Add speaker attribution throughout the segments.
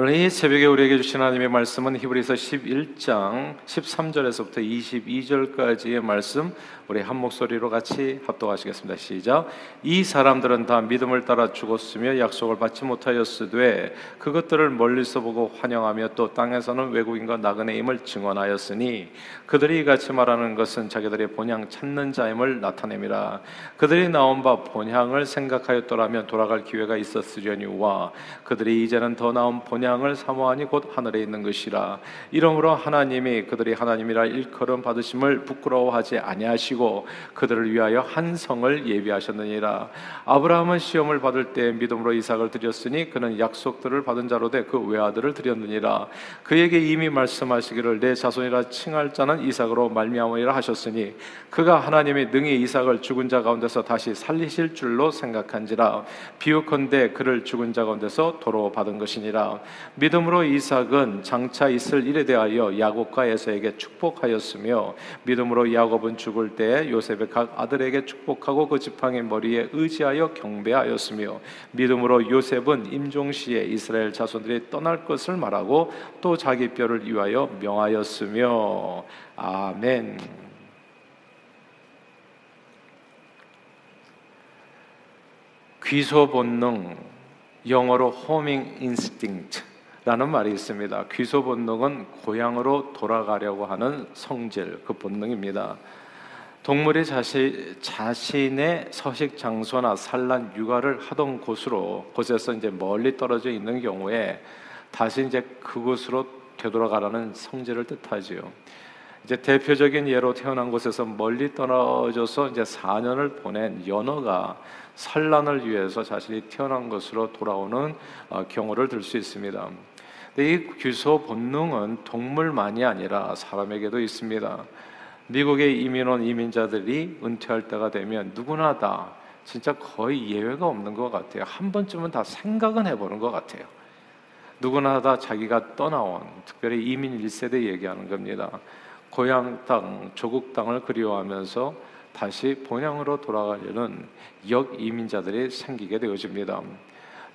Speaker 1: 오늘 이 새벽에 우리에게 주신 하나님의 말씀은 히브리서 11장 13절에서부터 22절까지의 말씀 우리 한 목소리로 같이 합독하시겠습니다. 시작. 이 사람들은 다 믿음을 따라 죽었으며 약속을 받지 못하였으되 그것들을 멀리서 보고 환영하며 또 땅에서는 외국인과 나그네임을 증언하였으니 그들이 같이 말하는 것은 자기들의 본향 찾는 자임을 나타냅니다. 그들이 나온 바 본향을 생각하였더라면 돌아갈 기회가 있었으려니와 그들이 이제는 더 나은 본향 을 사모하니 곧 하늘에 있는 것이라. 이러므로 하나님이 그들이 하나님이라 일컬음 받으심을 부끄러워하지 아니하시고 그들을 위하여 한 성을 예비하셨느니라. 아브라함은 시험을 받을 때 믿음으로 이삭을 드렸으니 그는 약속들을 받은 자로 돼그 외아들을 드렸느니라. 그에게 이미 말씀하시기를 내 자손이라 칭할 자는 이삭으로 말미암으리라 하셨으니 그가 하나님이 능히 이삭을 죽은 자 가운데서 다시 살리실 줄로 생각한지라 비유컨대 그를 죽은 자 가운데서 도로 받은 것이니라. 믿음으로 이삭은 장차 있을 일에 대하여 야곱과 에서에게 축복하였으며 믿음으로 야곱은 죽을 때 요셉의 각 아들에게 축복하고 그 지팡이 머리에 의지하여 경배하였으며 믿음으로 요셉은 임종 시에 이스라엘 자손들이 떠날 것을 말하고 또 자기 뼈를 위하여 명하였으며 아멘. 귀소 본능 영어로 homing instinct 라는 말이 있습니다. 귀소 본능은 고향으로 돌아가려고 하는 성질, 그 본능입니다. 동물이 자신, 자신의 서식 장소나 산란 육아를 하던 곳으로 곳에서 이제 멀리 떨어져 있는 경우에 다시 이제 그곳으로 되돌아가라는 성질을 뜻하지요. 이제 대표적인 예로 태어난 곳에서 멀리 떨어져서 이제 4년을 보낸 연어가 산란을 위해서 자신이 태어난 곳으로 돌아오는 어, 경우를 들 수 있습니다. 이 규소 본능은 동물만이 아니라 사람에게도 있습니다. 미국에 이민 온 이민자들이 은퇴할 때가 되면 누구나 다 진짜 거의 예외가 없는 것 같아요. 한 번쯤은 다 생각은 해보는 것 같아요. 누구나 다 자기가 떠나온 특별히 이민 1세대 얘기하는 겁니다. 고향 땅, 조국 땅을 그리워하면서 다시 본향으로 돌아가려는 역 이민자들이 생기게 되어집니다.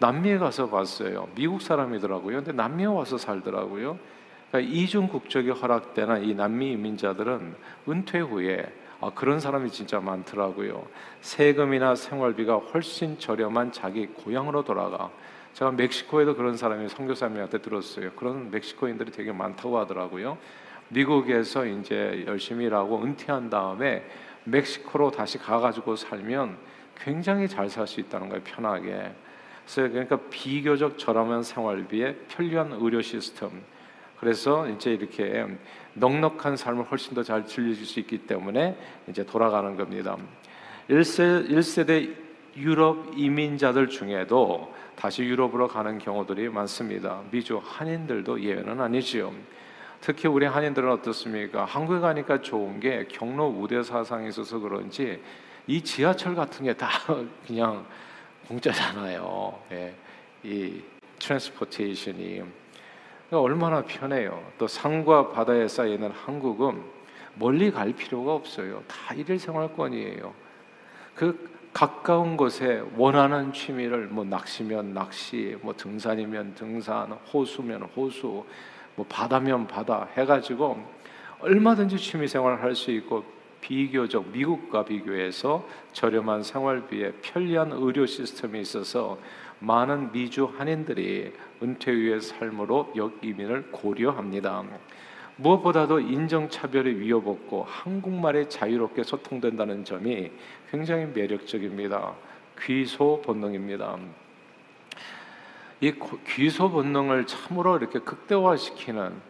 Speaker 1: 남미에 가서 봤어요. 미국 사람이더라고요. 근데 남미에 와서 살더라고요. 그러니까 이중 국적이 허락되는 이 남미 이민자들은 은퇴 후에 아, 그런 사람이 진짜 많더라고요. 세금이나 생활비가 훨씬 저렴한 자기 고향으로 돌아가. 제가 멕시코에도 그런 사람이 선교사님한테 들었어요. 그런 멕시코인들이 되게 많다고 하더라고요. 미국에서 이제 열심히 일하고 은퇴한 다음에 멕시코로 다시 가가지고 살면 굉장히 잘 살 수 있다는 거예요. 편하게. 그래서 그러니까 비교적 저렴한 생활비에 편리한 의료 시스템. 그래서 이제 이렇게 넉넉한 삶을 훨씬 더 잘 즐길 수 있기 때문에 이제 돌아가는 겁니다. 1세, 1세대 유럽 이민자들 중에도 다시 유럽으로 가는 경우들이 많습니다. 미주 한인들도 예외는 아니지요. 특히 우리 한인들은 어떻습니까? 한국에 가니까 좋은 게 경로 우대 사상이 있어서 그런지 이 지하철 같은 게 다 그냥 공짜잖아요. 예, 이 transportation이 그러니까 얼마나 편해요. 또 산과 바다에 싸이는 한국은 멀리 갈 필요가 없어요. 다 일일 생활권이에요. 그 가까운 곳에 원하는 취미를 뭐 낚시면 낚시, 뭐 등산이면 등산, 호수면 호수, 뭐 바다면 바다 해가지고 얼마든지 취미 생활을 할 수 있고 비교적 미국과 비교해서 저렴한 생활비에 편리한 의료 시스템이 있어서 많은 미주 한인들이 은퇴 후의 삶으로 역이민을 고려합니다. 무엇보다도 인정차별이 위협없고 한국말에 자유롭게 소통된다는 점이 굉장히 매력적입니다. 귀소 본능입니다. 이 귀소 본능을 참으로 이렇게 극대화시키는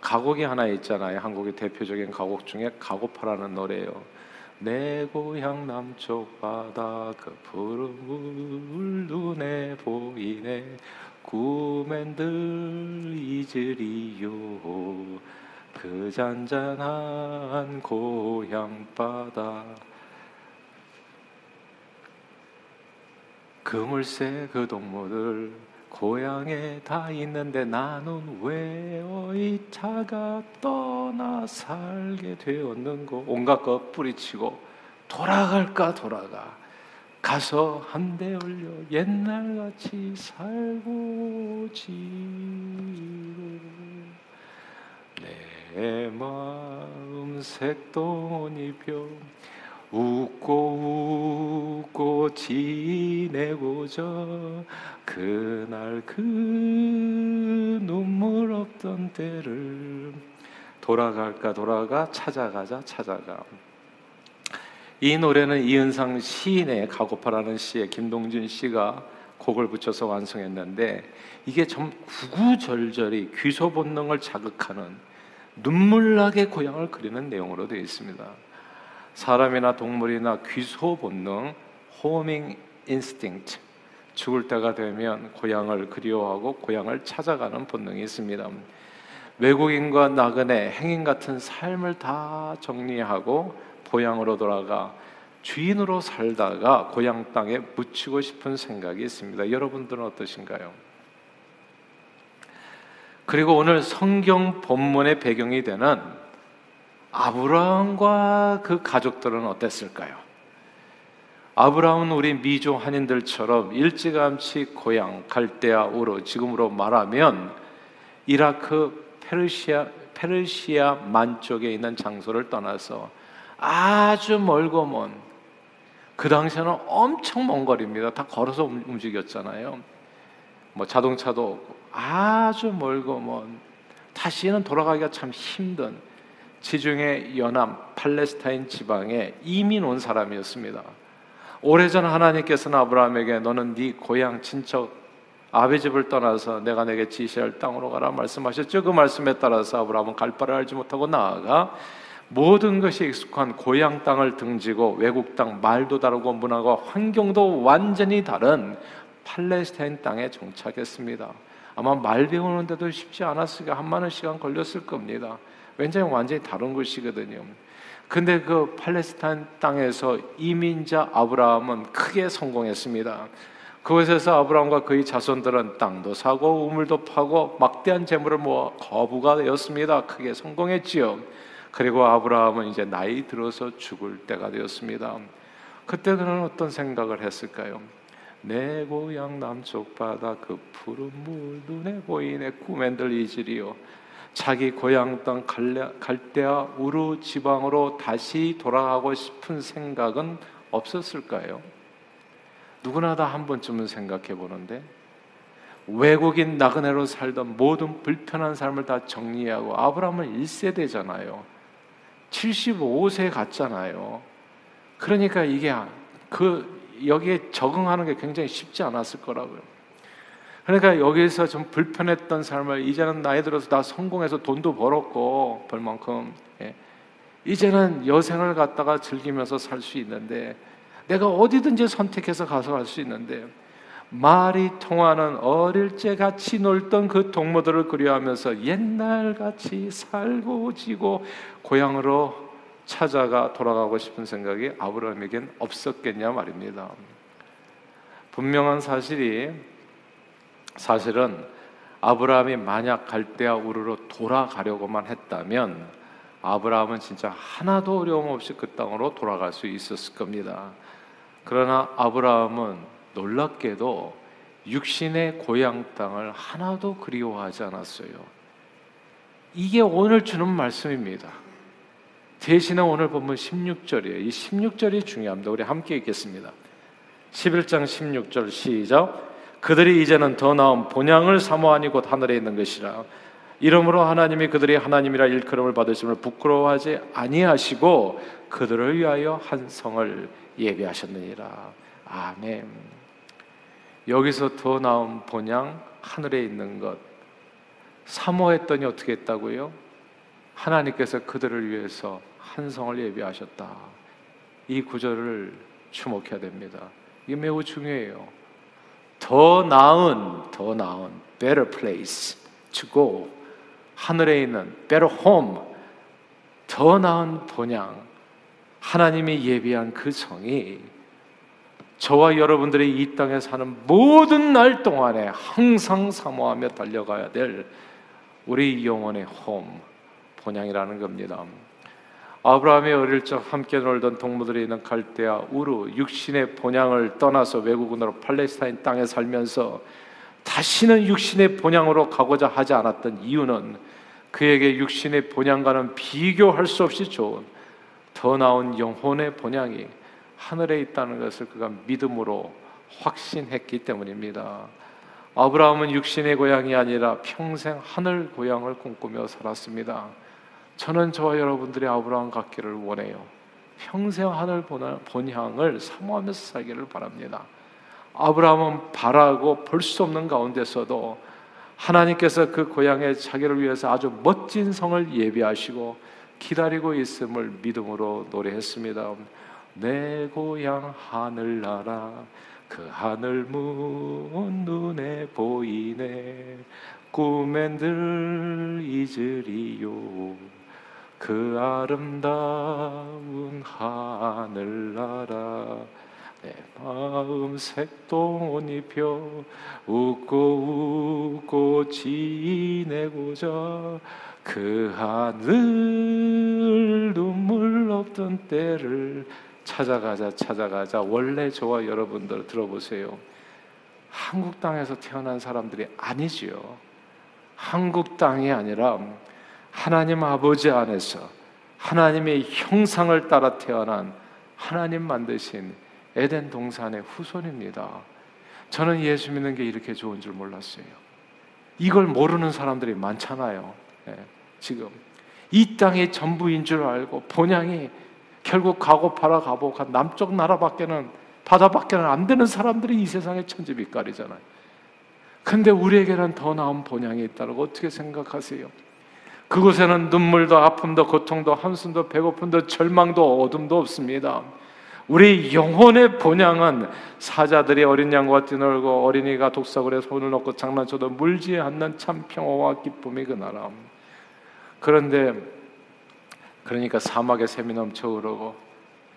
Speaker 1: 가곡이 하나 있잖아요. 한국의 대표적인 가곡 중에 가고파라는 노래예요. 내 고향 남쪽 바다 그 푸른 물 눈에 보이네 구맨들 잊으리요 그 잔잔한 고향 바다 그물새 그 동무들 고향에 다 있는데 나는 왜 어이 차가 떠나 살게 되었는고 온갖 것 뿌리치고 돌아갈까 돌아가. 가서 한대 올려 옛날같이 살고 지고. 내 마음 색동이 변 웃고 웃고 지내고자 그날 그 눈물 없던 때를 돌아갈까 돌아가 찾아가자 찾아가 이 노래는 이은상 시인의 가고파라는 시에 김동준 씨가 곡을 붙여서 완성했는데 이게 좀 구구절절히 귀소 본능을 자극하는 눈물나게 고향을 그리는 내용으로 되어 있습니다. 사람이나 동물이나 귀소 본능, 호밍 인스팅트 죽을 때가 되면 고향을 그리워하고 고향을 찾아가는 본능이 있습니다. 외국인과 나그네, 행인 같은 삶을 다 정리하고 고향으로 돌아가 주인으로 살다가 고향 땅에 묻히고 싶은 생각이 있습니다. 여러분들은 어떠신가요? 그리고 오늘 성경 본문의 배경이 되는 아브라함과 그 가족들은 어땠을까요? 아브라함은 우리 미조 한인들처럼 일찌감치 고향 갈대아 우르 지금으로 말하면 이라크 페르시아 페르시아 만 쪽에 있는 장소를 떠나서 아주 멀고 먼, 그 당시에는 엄청 먼 거리입니다. 다 걸어서 움직였잖아요. 뭐 자동차도 없고, 아주 멀고 먼, 다시는 돌아가기가 참 힘든 지중해 연암 팔레스타인 지방에 이민 온 사람이었습니다. 오래전 하나님께서는 아브라함에게 너는 네 고향 친척 아베 집을 떠나서 내가 내게 지시할 땅으로 가라 말씀하셨죠. 그 말씀에 따라서 아브라함은 갈 바를 알지 못하고 나아가 모든 것이 익숙한 고향 땅을 등지고 외국 땅 말도 다르고 문화가 환경도 완전히 다른 팔레스타인 땅에 정착했습니다. 아마 말 배우는데도 쉽지 않았으니까 한 많은 시간 걸렸을 겁니다. 왜냐하면 완전히 다른 곳이거든요. 근데 그 팔레스타인 땅에서 이민자 아브라함은 크게 성공했습니다. 그곳에서 아브라함과 그의 자손들은 땅도 사고 우물도 파고 막대한 재물을 모아 거부가 되었습니다. 크게 성공했지요. 그리고 아브라함은 이제 나이 들어서 죽을 때가 되었습니다. 그때 그는 어떤 생각을 했을까요? 내 고향 남쪽 바다 그 푸른 물 눈에 보이네 꿈엔들 이지리요 자기 고향 땅 갈대아 우르 지방으로 다시 돌아가고 싶은 생각은 없었을까요? 누구나 다 한 번쯤은 생각해 보는데 외국인 나그네로 살던 모든 불편한 삶을 다 정리하고 아브라함은 1세대잖아요. 75세 갔잖아요. 그러니까 이게 그 여기에 적응하는 게 굉장히 쉽지 않았을 거라고요. 그러니까 여기서 좀 불편했던 삶을 이제는 나이 들어서 다 성공해서 돈도 벌었고 벌 만큼 예. 이제는 여생을 갖다가 즐기면서 살 수 있는데 내가 어디든지 선택해서 가서 갈 수 있는데 말이 통하는 어릴 적 같이 놀던 그 동무들을 그리워하면서 옛날 같이 살고 지고 고향으로 찾아가 돌아가고 싶은 생각이 아브라함에겐 없었겠냐 말입니다. 분명한 사실이 사실은 아브라함이 만약 갈대아 우르로 돌아가려고만 했다면 아브라함은 진짜 하나도 어려움 없이 그 땅으로 돌아갈 수 있었을 겁니다. 그러나 아브라함은 놀랍게도 육신의 고향 땅을 하나도 그리워하지 않았어요. 이게 오늘 주는 말씀입니다. 대신에 오늘 본문 16절이에요. 이 16절이 중요합니다. 우리 함께 읽겠습니다. 11장 16절 시작. 그들이 이제는 더 나은 본향을 사모하니 곧 하늘에 있는 것이라. 이러므로 하나님이 그들이 하나님이라 일컬음을 받으심을 부끄러워하지 아니하시고 그들을 위하여 한 성을 예비하셨느니라. 아멘. 여기서 더 나은 본향 하늘에 있는 것 사모했더니 어떻게 했다고요? 하나님께서 그들을 위해서 한 성을 예비하셨다. 이 구절을 주목해야 됩니다. 이게 매우 중요해요. 더 나은, 더 나은, better place to go. 하늘에 있는 better home, 더 나은 본향. 하나님이 예비한 그 성이 저와 여러분들이 이 땅에 사는 모든 날 동안에 항상 사모하며 달려가야 될 우리 영혼의 홈, 본향이라는 겁니다. 아브라함이 어릴 적 함께 놀던 동무들이 있는 갈대아 우르 육신의 본향을 떠나서 외국인으로 팔레스타인 땅에 살면서 다시는 육신의 본향으로 가고자 하지 않았던 이유는 그에게 육신의 본향과는 비교할 수 없이 좋은 더 나은 영혼의 본향이 하늘에 있다는 것을 그가 믿음으로 확신했기 때문입니다. 아브라함은 육신의 고향이 아니라 평생 하늘 고향을 꿈꾸며 살았습니다. 저는 저와 여러분들이 아브라함 같기를 원해요. 평생 하늘 본향을 사모하면서 살기를 바랍니다. 아브라함은 바라고 볼 수 없는 가운데서도 하나님께서 그 고향에 자기를 위해서 아주 멋진 성을 예비하시고 기다리고 있음을 믿음으로 노래했습니다. 내 고향 하늘나라 그 하늘 문 눈에 보이네 꿈엔 늘 잊으리요 그 아름다운 하늘나라 내 마음 색동 입혀 웃고 웃고 지내고자 그 하늘 눈물 없던 때를 찾아가자 찾아가자. 원래 저와 여러분들 들어보세요. 한국 땅에서 태어난 사람들이 아니지요. 한국 땅이 아니라 하나님 아버지 안에서 하나님의 형상을 따라 태어난 하나님 만드신 에덴 동산의 후손입니다. 저는 예수 믿는 게 이렇게 좋은 줄 몰랐어요. 이걸 모르는 사람들이 많잖아요. 네, 지금 이 땅이 전부인 줄 알고 본향이 결국 가고 팔아 가고 남쪽 나라밖에는 바다밖에는 안 되는 사람들이 이 세상의 천지빛깔이잖아요. 근데 우리에게는 더 나은 본향이 있다고 어떻게 생각하세요? 그곳에는 눈물도 아픔도 고통도 한숨도 배고픔도 절망도 어둠도 없습니다. 우리 영혼의 본향은 사자들이 어린 양과 뛰놀고 어린이가 독사굴에 손을 넣고 장난쳐도 물지 않는 참 평화와 기쁨이 그 나라. 그런데 그러니까 사막에 샘이 넘쳐 흐르고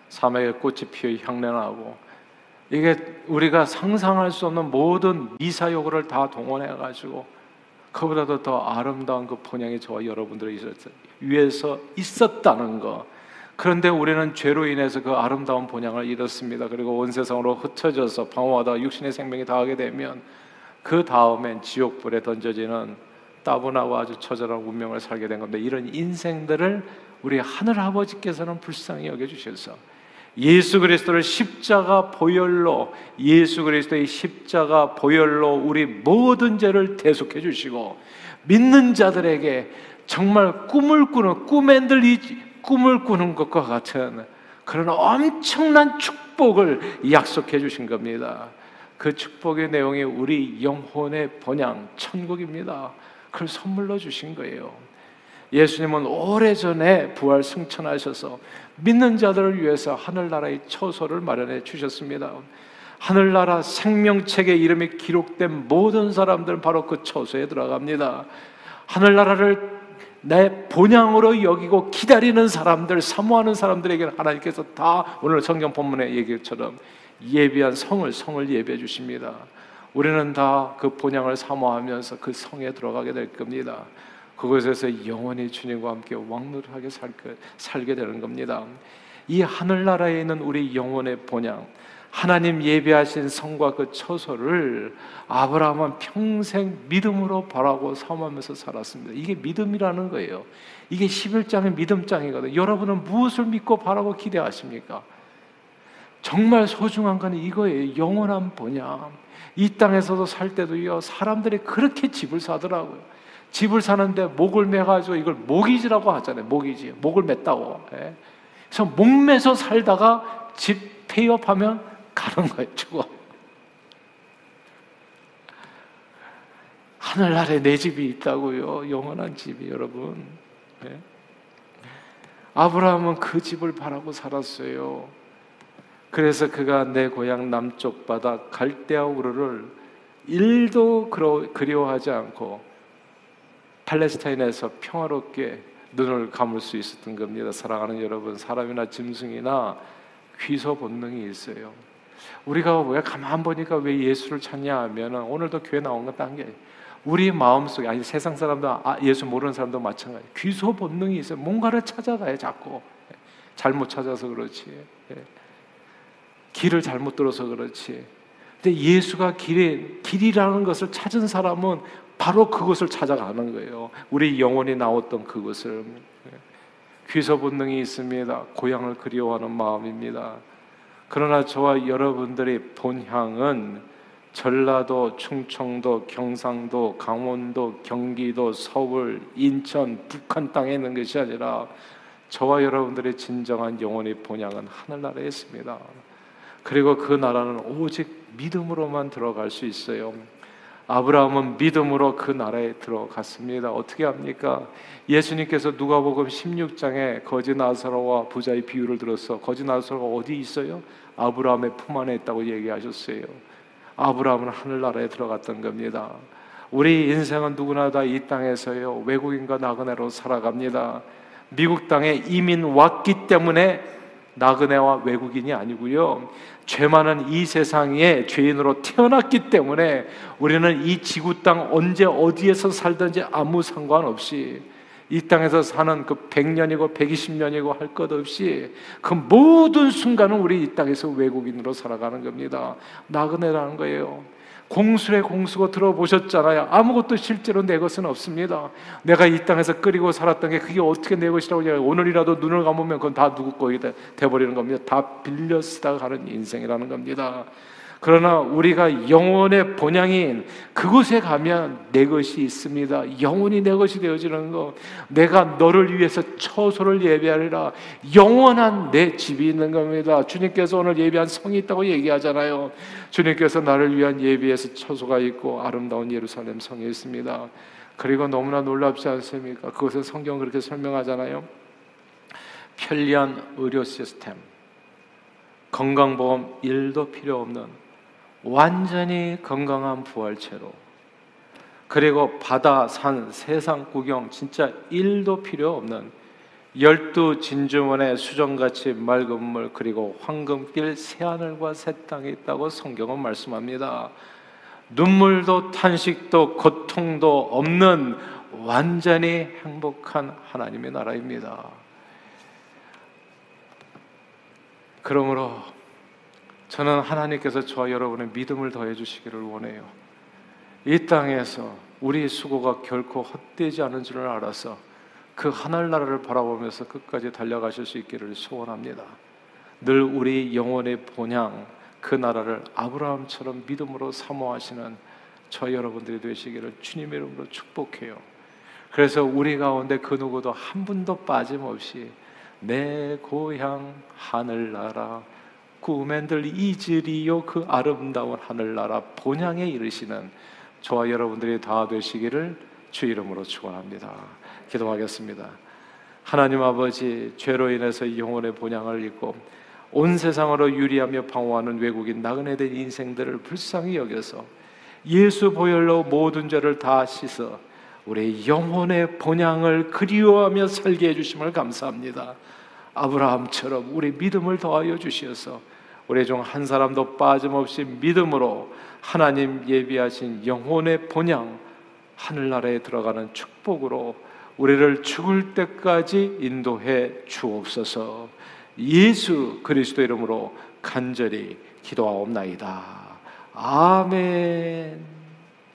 Speaker 1: 사막에 꽃이 피어 향내나고 이게 우리가 상상할 수 없는 모든 미사여구를 다 동원해 가지고 그보다도 더 아름다운 그 본향이 저와 여러분들의 위에서 있었다는 거 그런데 우리는 죄로 인해서 그 아름다운 본향을 잃었습니다. 그리고 온 세상으로 흩어져서 방황하다 육신의 생명이 다하게 되면 그 다음엔 지옥불에 던져지는 따분하고 아주 처절한 운명을 살게 된 건데 이런 인생들을 우리 하늘 아버지께서는 불쌍히 여겨 주셔서 예수 그리스도를 십자가 보혈로 예수 그리스도의 십자가 보혈로 우리 모든 죄를 대속해 주시고 믿는 자들에게 정말 꿈을 꾸는 꿈엔들 꿈을 꾸는 것과 같은 그런 엄청난 축복을 약속해 주신 겁니다. 그 축복의 내용이 우리 영혼의 번양 천국입니다. 그걸 선물로 주신 거예요. 예수님은 오래전에 부활 승천하셔서 믿는 자들을 위해서 하늘나라의 처소를 마련해 주셨습니다. 하늘나라 생명책에 이름이 기록된 모든 사람들은 바로 그 처소에 들어갑니다. 하늘나라를 내 본향으로 여기고 기다리는 사람들, 사모하는 사람들에게 하나님께서 다 오늘 성경 본문의 얘기처럼 예비한 성을 성을 예비해 주십니다. 우리는 다 그 본향을 사모하면서 그 성에 들어가게 될 겁니다. 그곳에서 영원히 주님과 함께 왕노하게 살게 되는 겁니다. 이 하늘나라에 있는 우리 영혼의 본향, 하나님 예비하신 성과 그 처소를 아브라함은 평생 믿음으로 바라고 사모하면서 살았습니다. 이게 믿음이라는 거예요. 이게 11장의 믿음장이거든요. 여러분은 무엇을 믿고 바라고 기대하십니까? 정말 소중한 건 이거예요. 영원한 본향. 이 땅에서도 살 때도요, 사람들이 그렇게 집을 사더라고요. 집을 사는데 목을 매가지고 이걸 목이지라고 하잖아요. 목이지. 목을 맸다고. 예. 그래서 목 매서 살다가 집 폐업하면 가는 거예요, 죽어. 하늘 아래 내 집이 있다고요. 영원한 집이 여러분. 네? 아브라함은 그 집을 바라고 살았어요. 그래서 그가 내 고향 남쪽 바다 갈대아 우르를 일도 그리워하지 않고 팔레스타인에서 평화롭게 눈을 감을 수 있었던 겁니다. 사랑하는 여러분, 사람이나 짐승이나 귀소 본능이 있어요. 우리가 왜 가만 보니까 왜 예수를 찾냐 하면 오늘도 교회 나온 건딴 게 우리 마음 속에 아니 세상 사람도 아, 예수 모르는 사람도 마찬가지 귀소 본능이 있어요. 뭔가를 찾아가요 자꾸 잘못 찾아서 그렇지 예. 길을 잘못 들어서 그렇지. 근데 예수가 길에 길이라는 것을 찾은 사람은 바로 그것을 찾아가는 거예요. 우리 영혼이 나왔던 그것을 귀소 본능이 있습니다. 고향을 그리워하는 마음입니다. 그러나 저와 여러분들의 본향은 전라도, 충청도, 경상도, 강원도, 경기도, 서울, 인천, 북한 땅에 있는 것이 아니라 저와 여러분들의 진정한 영혼의 본향은 하늘나라에 있습니다. 그리고 그 나라는 오직 믿음으로만 들어갈 수 있어요. 아브라함은 믿음으로 그 나라에 들어갔습니다. 어떻게 합니까? 예수님께서 누가복음 16장에 거지 나사로와 부자의 비유를 들어서 거지 나사로가 어디 있어요? 아브라함의 품 안에 있다고 얘기하셨어요. 아브라함은 하늘나라에 들어갔던 겁니다. 우리 인생은 누구나 다 이 땅에서요 외국인과 나그네로 살아갑니다. 미국 땅에 이민 왔기 때문에 나그네와 외국인이 아니고요. 죄 많은 이 세상에 죄인으로 태어났기 때문에 우리는 이 지구 땅 언제 어디에서 살든지 아무 상관없이 이 땅에서 사는 그 100년이고 120년이고 할 것 없이 그 모든 순간은 우리 이 땅에서 외국인으로 살아가는 겁니다. 나그네라는 거예요. 공수의 공수고 들어보셨잖아요. 아무것도 실제로 내 것은 없습니다. 내가 이 땅에서 끓이고 살았던 게 그게 어떻게 내 것이라고 얘기해요. 오늘이라도 눈을 감으면 그건 다 누구 거이 돼버리는 겁니다. 다 빌려 쓰다 가는 인생이라는 겁니다. 그러나 우리가 영혼의 본향인 그곳에 가면 내 것이 있습니다. 영혼이 내 것이 되어지는 것. 내가 너를 위해서 처소를 예배하리라. 영원한 내 집이 있는 겁니다. 주님께서 오늘 예배한 성이 있다고 얘기하잖아요. 주님께서 나를 위한 예배에서 처소가 있고 아름다운 예루살렘 성이 있습니다. 그리고 너무나 놀랍지 않습니까? 그것을 성경 그렇게 설명하잖아요. 편리한 의료 시스템, 건강보험 1도 필요 없는 완전히 건강한 부활체로 그리고 바다, 산, 세상 구경 진짜 일도 필요 없는 열두 진주문의 수정같이 맑은 물 그리고 황금길 새하늘과 새 땅이 있다고 성경은 말씀합니다. 눈물도 탄식도 고통도 없는 완전히 행복한 하나님의 나라입니다. 그러므로 저는 하나님께서 저와 여러분의 믿음을 더해 주시기를 원해요. 이 땅에서 우리 수고가 결코 헛되지 않은 줄을 알아서 그 하늘나라를 바라보면서 끝까지 달려가실 수 있기를 소원합니다. 늘 우리 영혼의 본향 그 나라를 아브라함처럼 믿음으로 사모하시는 저 여러분들이 되시기를 주님의 이름으로 축복해요. 그래서 우리 가운데 그 누구도 한 분도 빠짐없이 내 고향 하늘나라 구맨들 이즈리요 그 아름다운 하늘나라 본향에 이르시는 저와 여러분들이 다 되시기를 주 이름으로 축원합니다. 기도하겠습니다. 하나님 아버지 죄로 인해서 영혼의 본향을 잃고 온 세상으로 유리하며 방황하는 외국인 나그네된 인생들을 불쌍히 여겨서 예수 보혈로 모든 죄를 다 씻어 우리 영혼의 본향을 그리워하며 살게 해주심을 감사합니다. 아브라함처럼 우리 믿음을 더하여 주시어서 우리 중 한 사람도 빠짐없이 믿음으로 하나님 예비하신 영혼의 본향 하늘나라에 들어가는 축복으로 우리를 죽을 때까지 인도해 주옵소서. 예수 그리스도 이름으로 간절히 기도하옵나이다. 아멘.